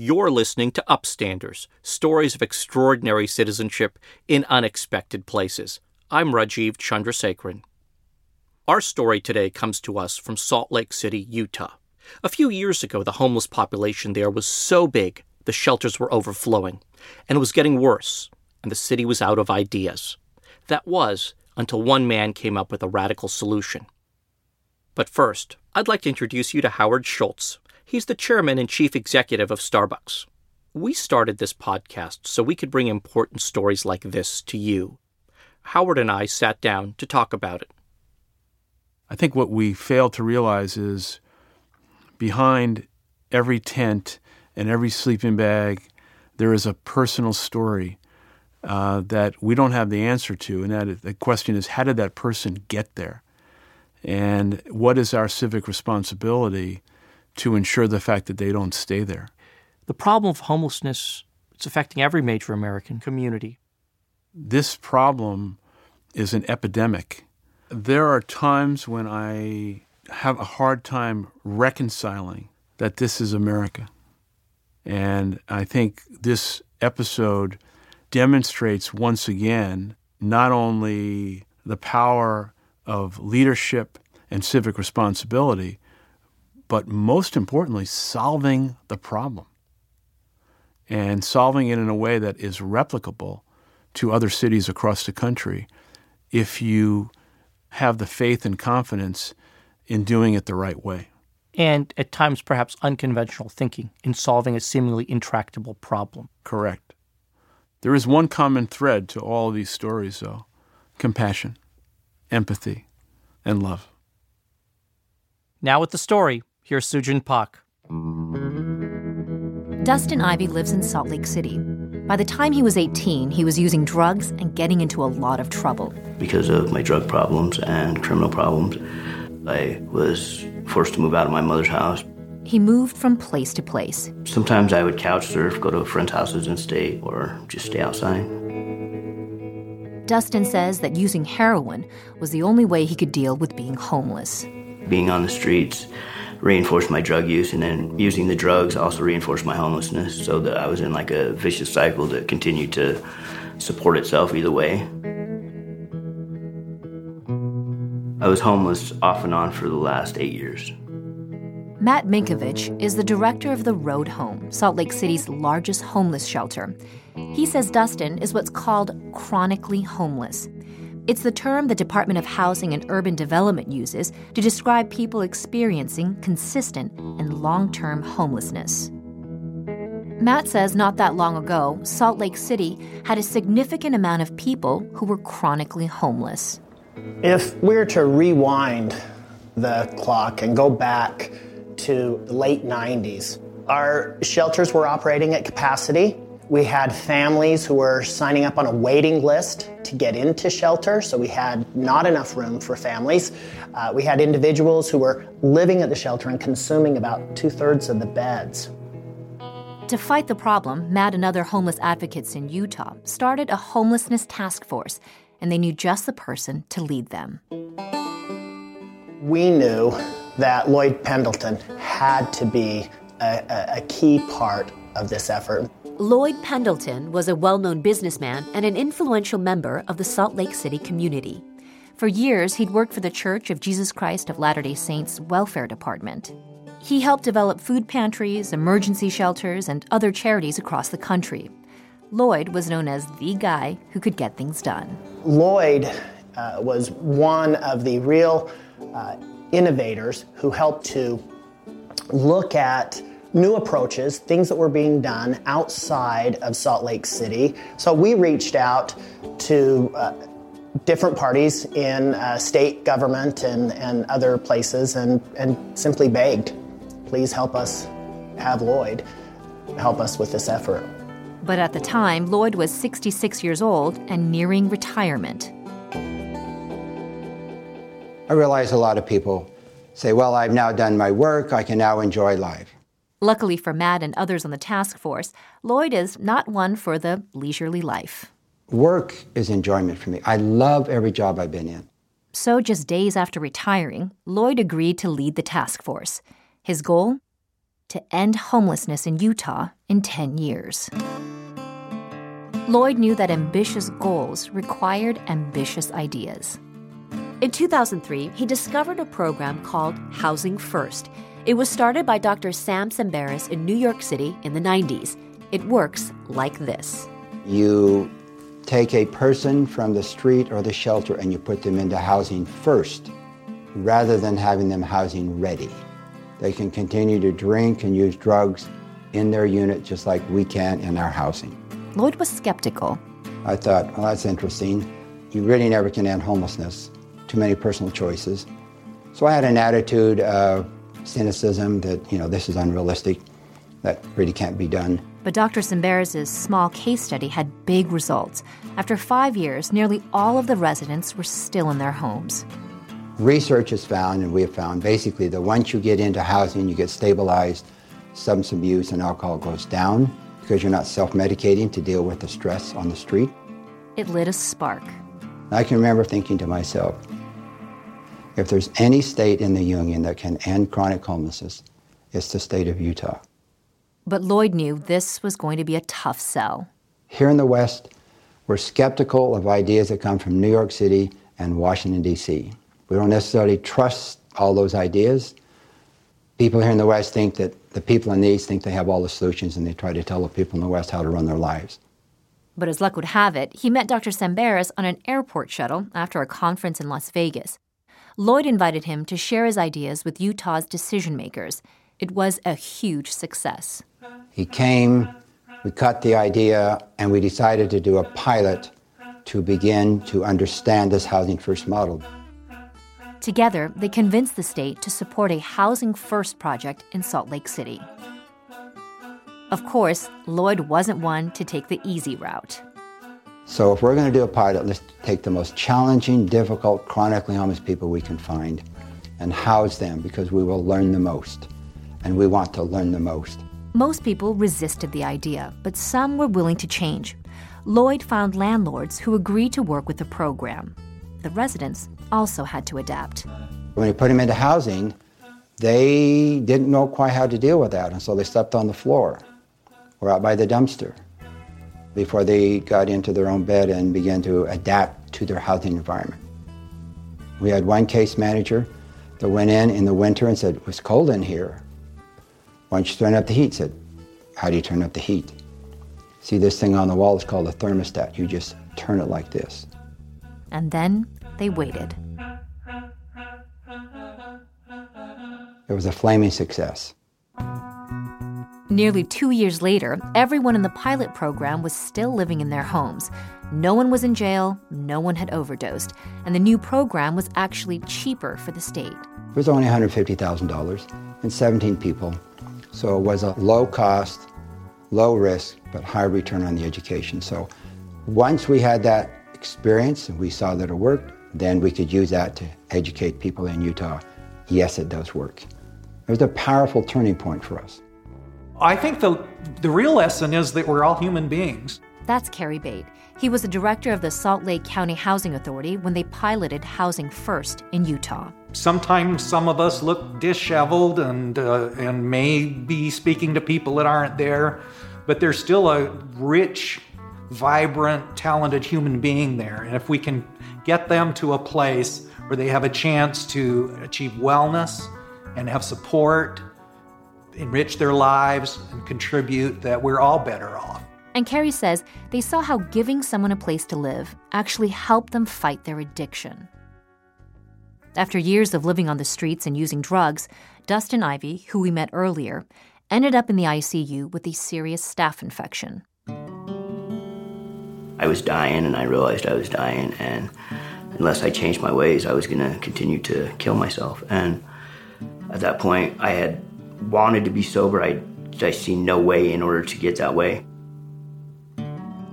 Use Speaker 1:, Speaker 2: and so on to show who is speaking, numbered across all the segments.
Speaker 1: You're listening to Upstanders, stories of extraordinary citizenship in unexpected places. I'm Rajiv Chandrasekaran. Our story today comes to us from Salt Lake City, Utah. A few years ago, the homeless population there was so big the shelters were overflowing, and it was getting worse, and the city was out of ideas. That was until one man came up with a radical solution. But first, I'd like to introduce you to Howard Schultz. He's the chairman and chief executive of Starbucks. We started this podcast so we could bring important stories like this to you. Howard and I sat down to talk about it.
Speaker 2: I think what we fail to realize is behind every tent and every sleeping bag, there is a personal story uh, that we don't have the answer to. And that the question is, how did that person get there? And what is our civic responsibility to ensure the fact that they don't stay there?
Speaker 1: The problem of homelessness it's affecting every major American community.
Speaker 2: This problem is an epidemic. There are times when I have a hard time reconciling that this is America. And I think this episode demonstrates once again not only the power of leadership and civic responsibility, but most importantly, solving the problem and solving it in a way that is replicable to other cities across the country if you have the faith and confidence in doing it the right way.
Speaker 1: And at times, perhaps unconventional thinking in solving a seemingly intractable problem.
Speaker 2: Correct. There is one common thread to all of these stories, though compassion, empathy, and love.
Speaker 1: Now, with the story, here's Sujin Pak.
Speaker 3: Dustin Ivy lives in Salt Lake City. By the time he was 18, he was using drugs and getting into a lot of trouble.
Speaker 4: Because of my drug problems and criminal problems, I was forced to move out of my mother's house.
Speaker 3: He moved from place to place.
Speaker 4: Sometimes I would couch surf, go to friends' houses and stay, or just stay outside.
Speaker 3: Dustin says that using heroin was the only way he could deal with being homeless.
Speaker 4: Being on the streets reinforced my drug use, and then using the drugs also reinforced my homelessness, so that I was in like a vicious cycle that continued to support itself either way. I was homeless off and on for the last eight years.
Speaker 3: Matt Minkevics is the director of the Road Home, Salt Lake City's largest homeless shelter. He says Dustin is what's called chronically homeless. It's the term the Department of Housing and Urban Development uses to describe people experiencing consistent and long term homelessness. Matt says not that long ago, Salt Lake City had a significant amount of people who were chronically homeless.
Speaker 5: If we were to rewind the clock and go back to the late 90s, our shelters were operating at capacity. We had families who were signing up on a waiting list to get into shelter, so we had not enough room for families. Uh, we had individuals who were living at the shelter and consuming about two thirds of the beds.
Speaker 3: To fight the problem, Matt and other homeless advocates in Utah started a homelessness task force, and they knew just the person to lead them.
Speaker 5: We knew that Lloyd Pendleton had to be a, a, a key part of this effort.
Speaker 3: Lloyd Pendleton was a well known businessman and an influential member of the Salt Lake City community. For years, he'd worked for the Church of Jesus Christ of Latter day Saints Welfare Department. He helped develop food pantries, emergency shelters, and other charities across the country. Lloyd was known as the guy who could get things done.
Speaker 5: Lloyd uh, was one of the real uh, innovators who helped to look at new approaches, things that were being done outside of Salt Lake City. So we reached out to uh, different parties in uh, state government and, and other places and, and simply begged, please help us have Lloyd help us with this effort.
Speaker 3: But at the time, Lloyd was 66 years old and nearing retirement.
Speaker 6: I realize a lot of people say, well, I've now done my work, I can now enjoy life.
Speaker 3: Luckily for Matt and others on the task force, Lloyd is not one for the leisurely life.
Speaker 6: Work is enjoyment for me. I love every job I've been in.
Speaker 3: So, just days after retiring, Lloyd agreed to lead the task force. His goal? to end homelessness in Utah in 10 years. Lloyd knew that ambitious goals required ambitious ideas. In 2003, he discovered a program called Housing First. It was started by Dr. Sam Tsemberis in New York City in the 90s. It works like this
Speaker 6: You take a person from the street or the shelter and you put them into housing first rather than having them housing ready. They can continue to drink and use drugs in their unit just like we can in our housing.
Speaker 3: Lloyd was skeptical.
Speaker 6: I thought, well, that's interesting. You really never can end homelessness. Too many personal choices. So I had an attitude of cynicism that, you know, this is unrealistic. That really can't be done.
Speaker 3: But Dr. Tsemberis' small case study had big results. After five years, nearly all of the residents were still in their homes.
Speaker 6: Research has found, and we have found, basically that once you get into housing, you get stabilized, substance abuse and alcohol goes down because you're not self medicating to deal with the stress on the street.
Speaker 3: It lit a spark.
Speaker 6: I can remember thinking to myself, if there's any state in the Union that can end chronic homelessness, it's the state of Utah.
Speaker 3: But Lloyd knew this was going to be a tough sell.
Speaker 6: Here in the West, we're skeptical of ideas that come from New York City and Washington, D.C. We don't necessarily trust all those ideas. People here in the West think that the people in the East think they have all the solutions and they try to tell the people in the West how to run their lives.
Speaker 3: But as luck would have it, he met Dr. Tsemberis on an airport shuttle after a conference in Las Vegas. Lloyd invited him to share his ideas with Utah's decision makers. It was a huge success.
Speaker 6: He came, we cut the idea, and we decided to do a pilot to begin to understand this Housing First model.
Speaker 3: Together, they convinced the state to support a Housing First project in Salt Lake City. Of course, Lloyd wasn't one to take the easy route.
Speaker 6: So, if we're going to do a pilot, let's take the most challenging, difficult, chronically homeless people we can find and house them because we will learn the most. And we want to learn the most.
Speaker 3: Most people resisted the idea, but some were willing to change. Lloyd found landlords who agreed to work with the program. The residents also had to adapt.
Speaker 6: When we put them into housing, they didn't know quite how to deal with that, and so they slept on the floor or out by the dumpster before they got into their own bed and began to adapt to their housing environment. We had one case manager that went in in the winter and said, It was cold in here. Why don't you turn up the heat? said, How do you turn up the heat? See this thing on the wall is called a thermostat. You just turn it like this.
Speaker 3: And then they waited.
Speaker 6: It was a flaming success.
Speaker 3: Nearly two years later, everyone in the pilot program was still living in their homes. No one was in jail, no one had overdosed, and the new program was actually cheaper for the state.
Speaker 6: It was only $150,000 and 17 people, so it was a low cost, low risk, but high return on the education. So once we had that experience and we saw that it worked, then we could use that to educate people in Utah. Yes, it does work. It was a powerful turning point for us.
Speaker 7: I think the, the real lesson is that we're all human beings.
Speaker 3: That's Kerry Bate. He was the director of the Salt Lake County Housing Authority when they piloted Housing First in Utah.
Speaker 7: Sometimes some of us look disheveled and, uh, and may be speaking to people that aren't there, but there's still a rich, vibrant, talented human being there. And if we can get them to a place where they have a chance to achieve wellness and have support, enrich their lives, and contribute, that we're all better off.
Speaker 3: And Kerry says they saw how giving someone a place to live actually helped them fight their addiction. After years of living on the streets and using drugs, Dustin Ivy, who we met earlier, ended up in the ICU with a serious staph infection.
Speaker 4: I was dying and I realized I was dying and unless I changed my ways, I was going to continue to kill myself. And at that point, I had wanted to be sober. I, I see no way in order to get that way.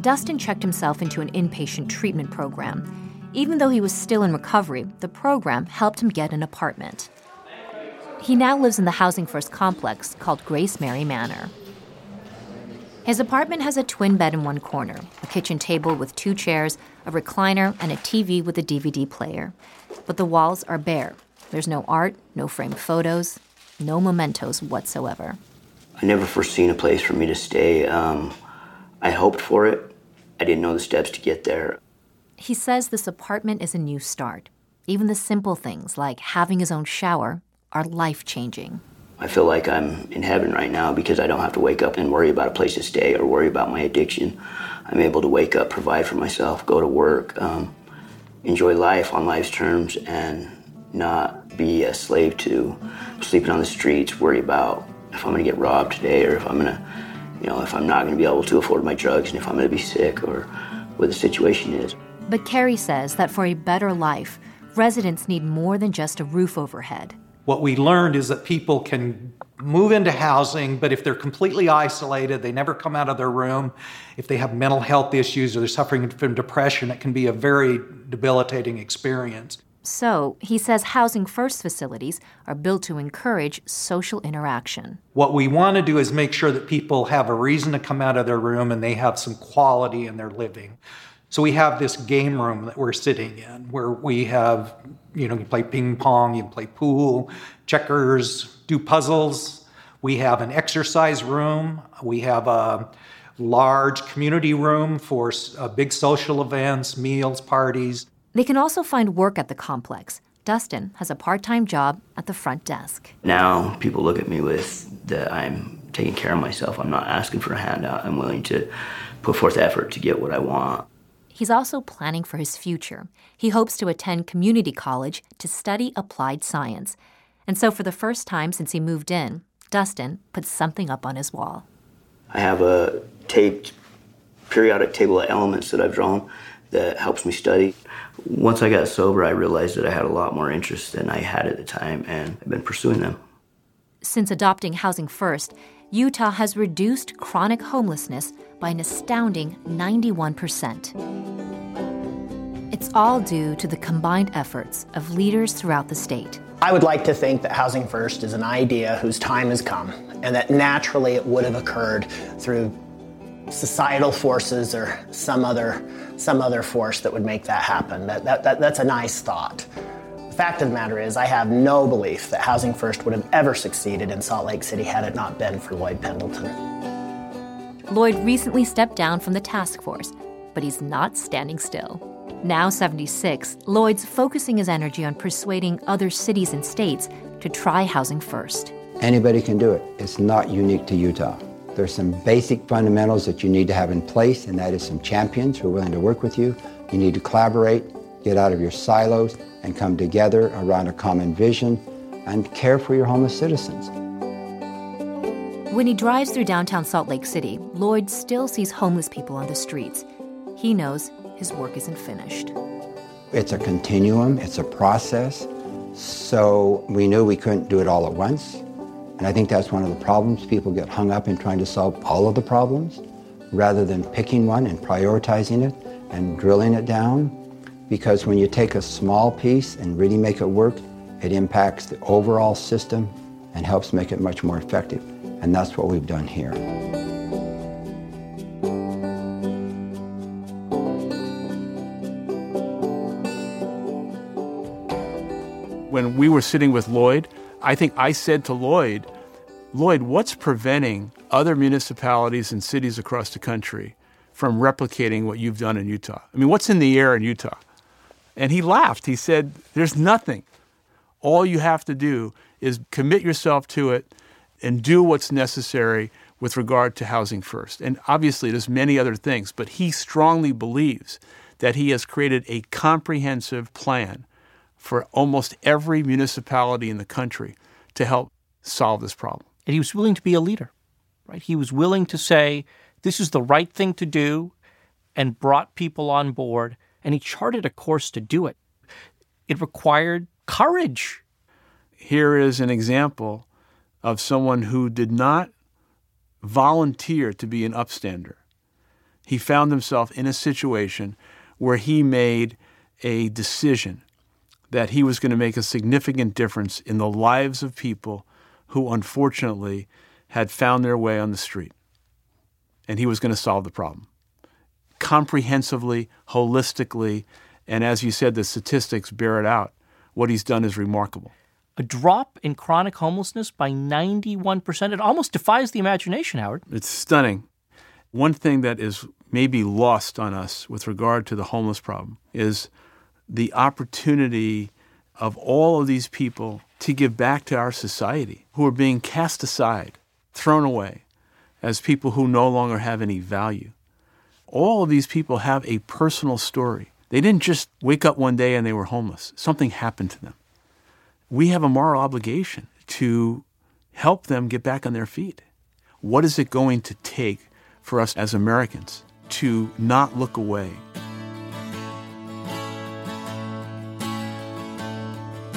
Speaker 3: Dustin checked himself into an inpatient treatment program. Even though he was still in recovery, the program helped him get an apartment. He now lives in the Housing First complex called Grace Mary Manor. His apartment has a twin bed in one corner, a kitchen table with two chairs, a recliner, and a TV with a DVD player. But the walls are bare. There's no art, no framed photos, no mementos whatsoever.
Speaker 4: I never foreseen a place for me to stay. Um, I hoped for it. I didn't know the steps to get there.
Speaker 3: He says this apartment is a new start. Even the simple things like having his own shower are life changing.
Speaker 4: I feel like I'm in heaven right now because I don't have to wake up and worry about a place to stay or worry about my addiction. I'm able to wake up, provide for myself, go to work, um, enjoy life on life's terms, and not be a slave to sleeping on the streets, worry about if I'm going to get robbed today or if I'm going to, you know, if I'm not going to be able to afford my drugs and if I'm going to be sick or what the situation is.
Speaker 3: But Kerry says that for a better life, residents need more than just a roof overhead.
Speaker 7: What we learned is that people can move into housing, but if they're completely isolated, they never come out of their room, if they have mental health issues or they're suffering from depression, it can be a very debilitating experience.
Speaker 3: So, he says Housing First facilities are built to encourage social interaction.
Speaker 7: What we want to do is make sure that people have a reason to come out of their room and they have some quality in their living. So we have this game room that we're sitting in where we have, you know, you play ping pong, you play pool, checkers, do puzzles. We have an exercise room. We have a large community room for uh, big social events, meals, parties.
Speaker 3: They can also find work at the complex. Dustin has a part time job at the front desk.
Speaker 4: Now people look at me with that I'm taking care of myself. I'm not asking for a handout. I'm willing to put forth effort to get what I want.
Speaker 3: He's also planning for his future. He hopes to attend community college to study applied science. And so, for the first time since he moved in, Dustin puts something up on his wall.
Speaker 4: I have a taped periodic table of elements that I've drawn that helps me study. Once I got sober, I realized that I had a lot more interest than I had at the time, and I've been pursuing them.
Speaker 3: Since adopting Housing First, Utah has reduced chronic homelessness by an astounding 91%. It's all due to the combined efforts of leaders throughout the state.
Speaker 5: I would like to think that Housing First is an idea whose time has come and that naturally it would have occurred through societal forces or some other, some other force that would make that happen. That, that, that, that's a nice thought. The fact of the matter is, I have no belief that Housing First would have ever succeeded in Salt Lake City had it not been for Lloyd Pendleton.
Speaker 3: Lloyd recently stepped down from the task force, but he's not standing still. Now 76, Lloyd's focusing his energy on persuading other cities and states to try housing first.
Speaker 6: Anybody can do it. It's not unique to Utah. There's some basic fundamentals that you need to have in place, and that is some champions who are willing to work with you. You need to collaborate, get out of your silos, and come together around a common vision and care for your homeless citizens.
Speaker 3: When he drives through downtown Salt Lake City, Lloyd still sees homeless people on the streets. He knows his work isn't finished.
Speaker 6: It's a continuum, it's a process. So we knew we couldn't do it all at once. And I think that's one of the problems. People get hung up in trying to solve all of the problems rather than picking one and prioritizing it and drilling it down. Because when you take a small piece and really make it work, it impacts the overall system and helps make it much more effective. And that's what we've done here.
Speaker 2: When we were sitting with Lloyd, I think I said to Lloyd, Lloyd, what's preventing other municipalities and cities across the country from replicating what you've done in Utah? I mean, what's in the air in Utah? And he laughed. He said, There's nothing. All you have to do is commit yourself to it and do what's necessary with regard to housing first. And obviously, there's many other things, but he strongly believes that he has created a comprehensive plan for almost every municipality in the country to help solve this problem.
Speaker 1: And he was willing to be a leader, right? He was willing to say, this is the right thing to do, and brought people on board, and he charted a course to do it. It required courage.
Speaker 2: Here is an example of someone who did not volunteer to be an upstander. He found himself in a situation where he made a decision that he was going to make a significant difference in the lives of people who unfortunately had found their way on the street. And he was going to solve the problem comprehensively, holistically, and as you said, the statistics bear it out. What he's done is remarkable.
Speaker 1: A drop in chronic homelessness by 91%. It almost defies the imagination, Howard.
Speaker 2: It's stunning. One thing that is maybe lost on us with regard to the homeless problem is the opportunity of all of these people to give back to our society who are being cast aside, thrown away as people who no longer have any value. All of these people have a personal story. They didn't just wake up one day and they were homeless. Something happened to them. We have a moral obligation to help them get back on their feet. What is it going to take for us as Americans to not look away?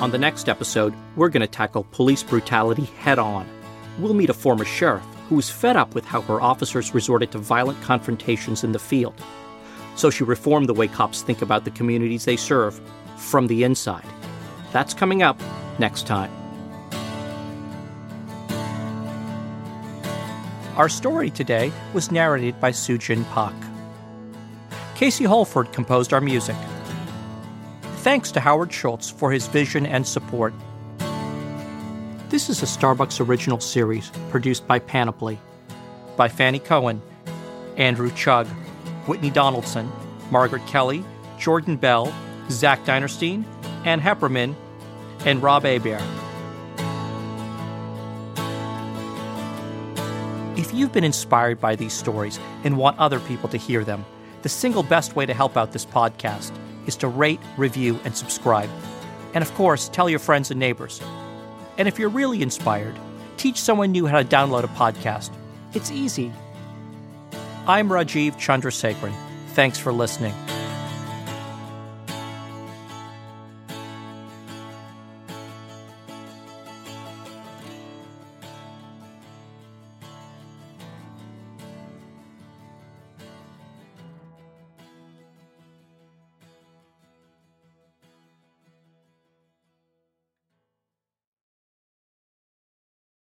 Speaker 1: On the next episode, we're going to tackle police brutality head on. We'll meet a former sheriff who was fed up with how her officers resorted to violent confrontations in the field. So she reformed the way cops think about the communities they serve from the inside. That's coming up next time. Our story today was narrated by Sujin Pak. Casey Holford composed our music. Thanks to Howard Schultz for his vision and support. This is a Starbucks original series produced by Panoply, by Fanny Cohen, Andrew Chug, Whitney Donaldson, Margaret Kelly, Jordan Bell, Zach Dinerstein, Ann Heppermann, and Rob Abear. If you've been inspired by these stories and want other people to hear them, the single best way to help out this podcast is to rate, review, and subscribe. And of course, tell your friends and neighbors. And if you're really inspired, teach someone new how to download a podcast. It's easy. I'm Rajiv Chandrasekaran. Thanks for listening.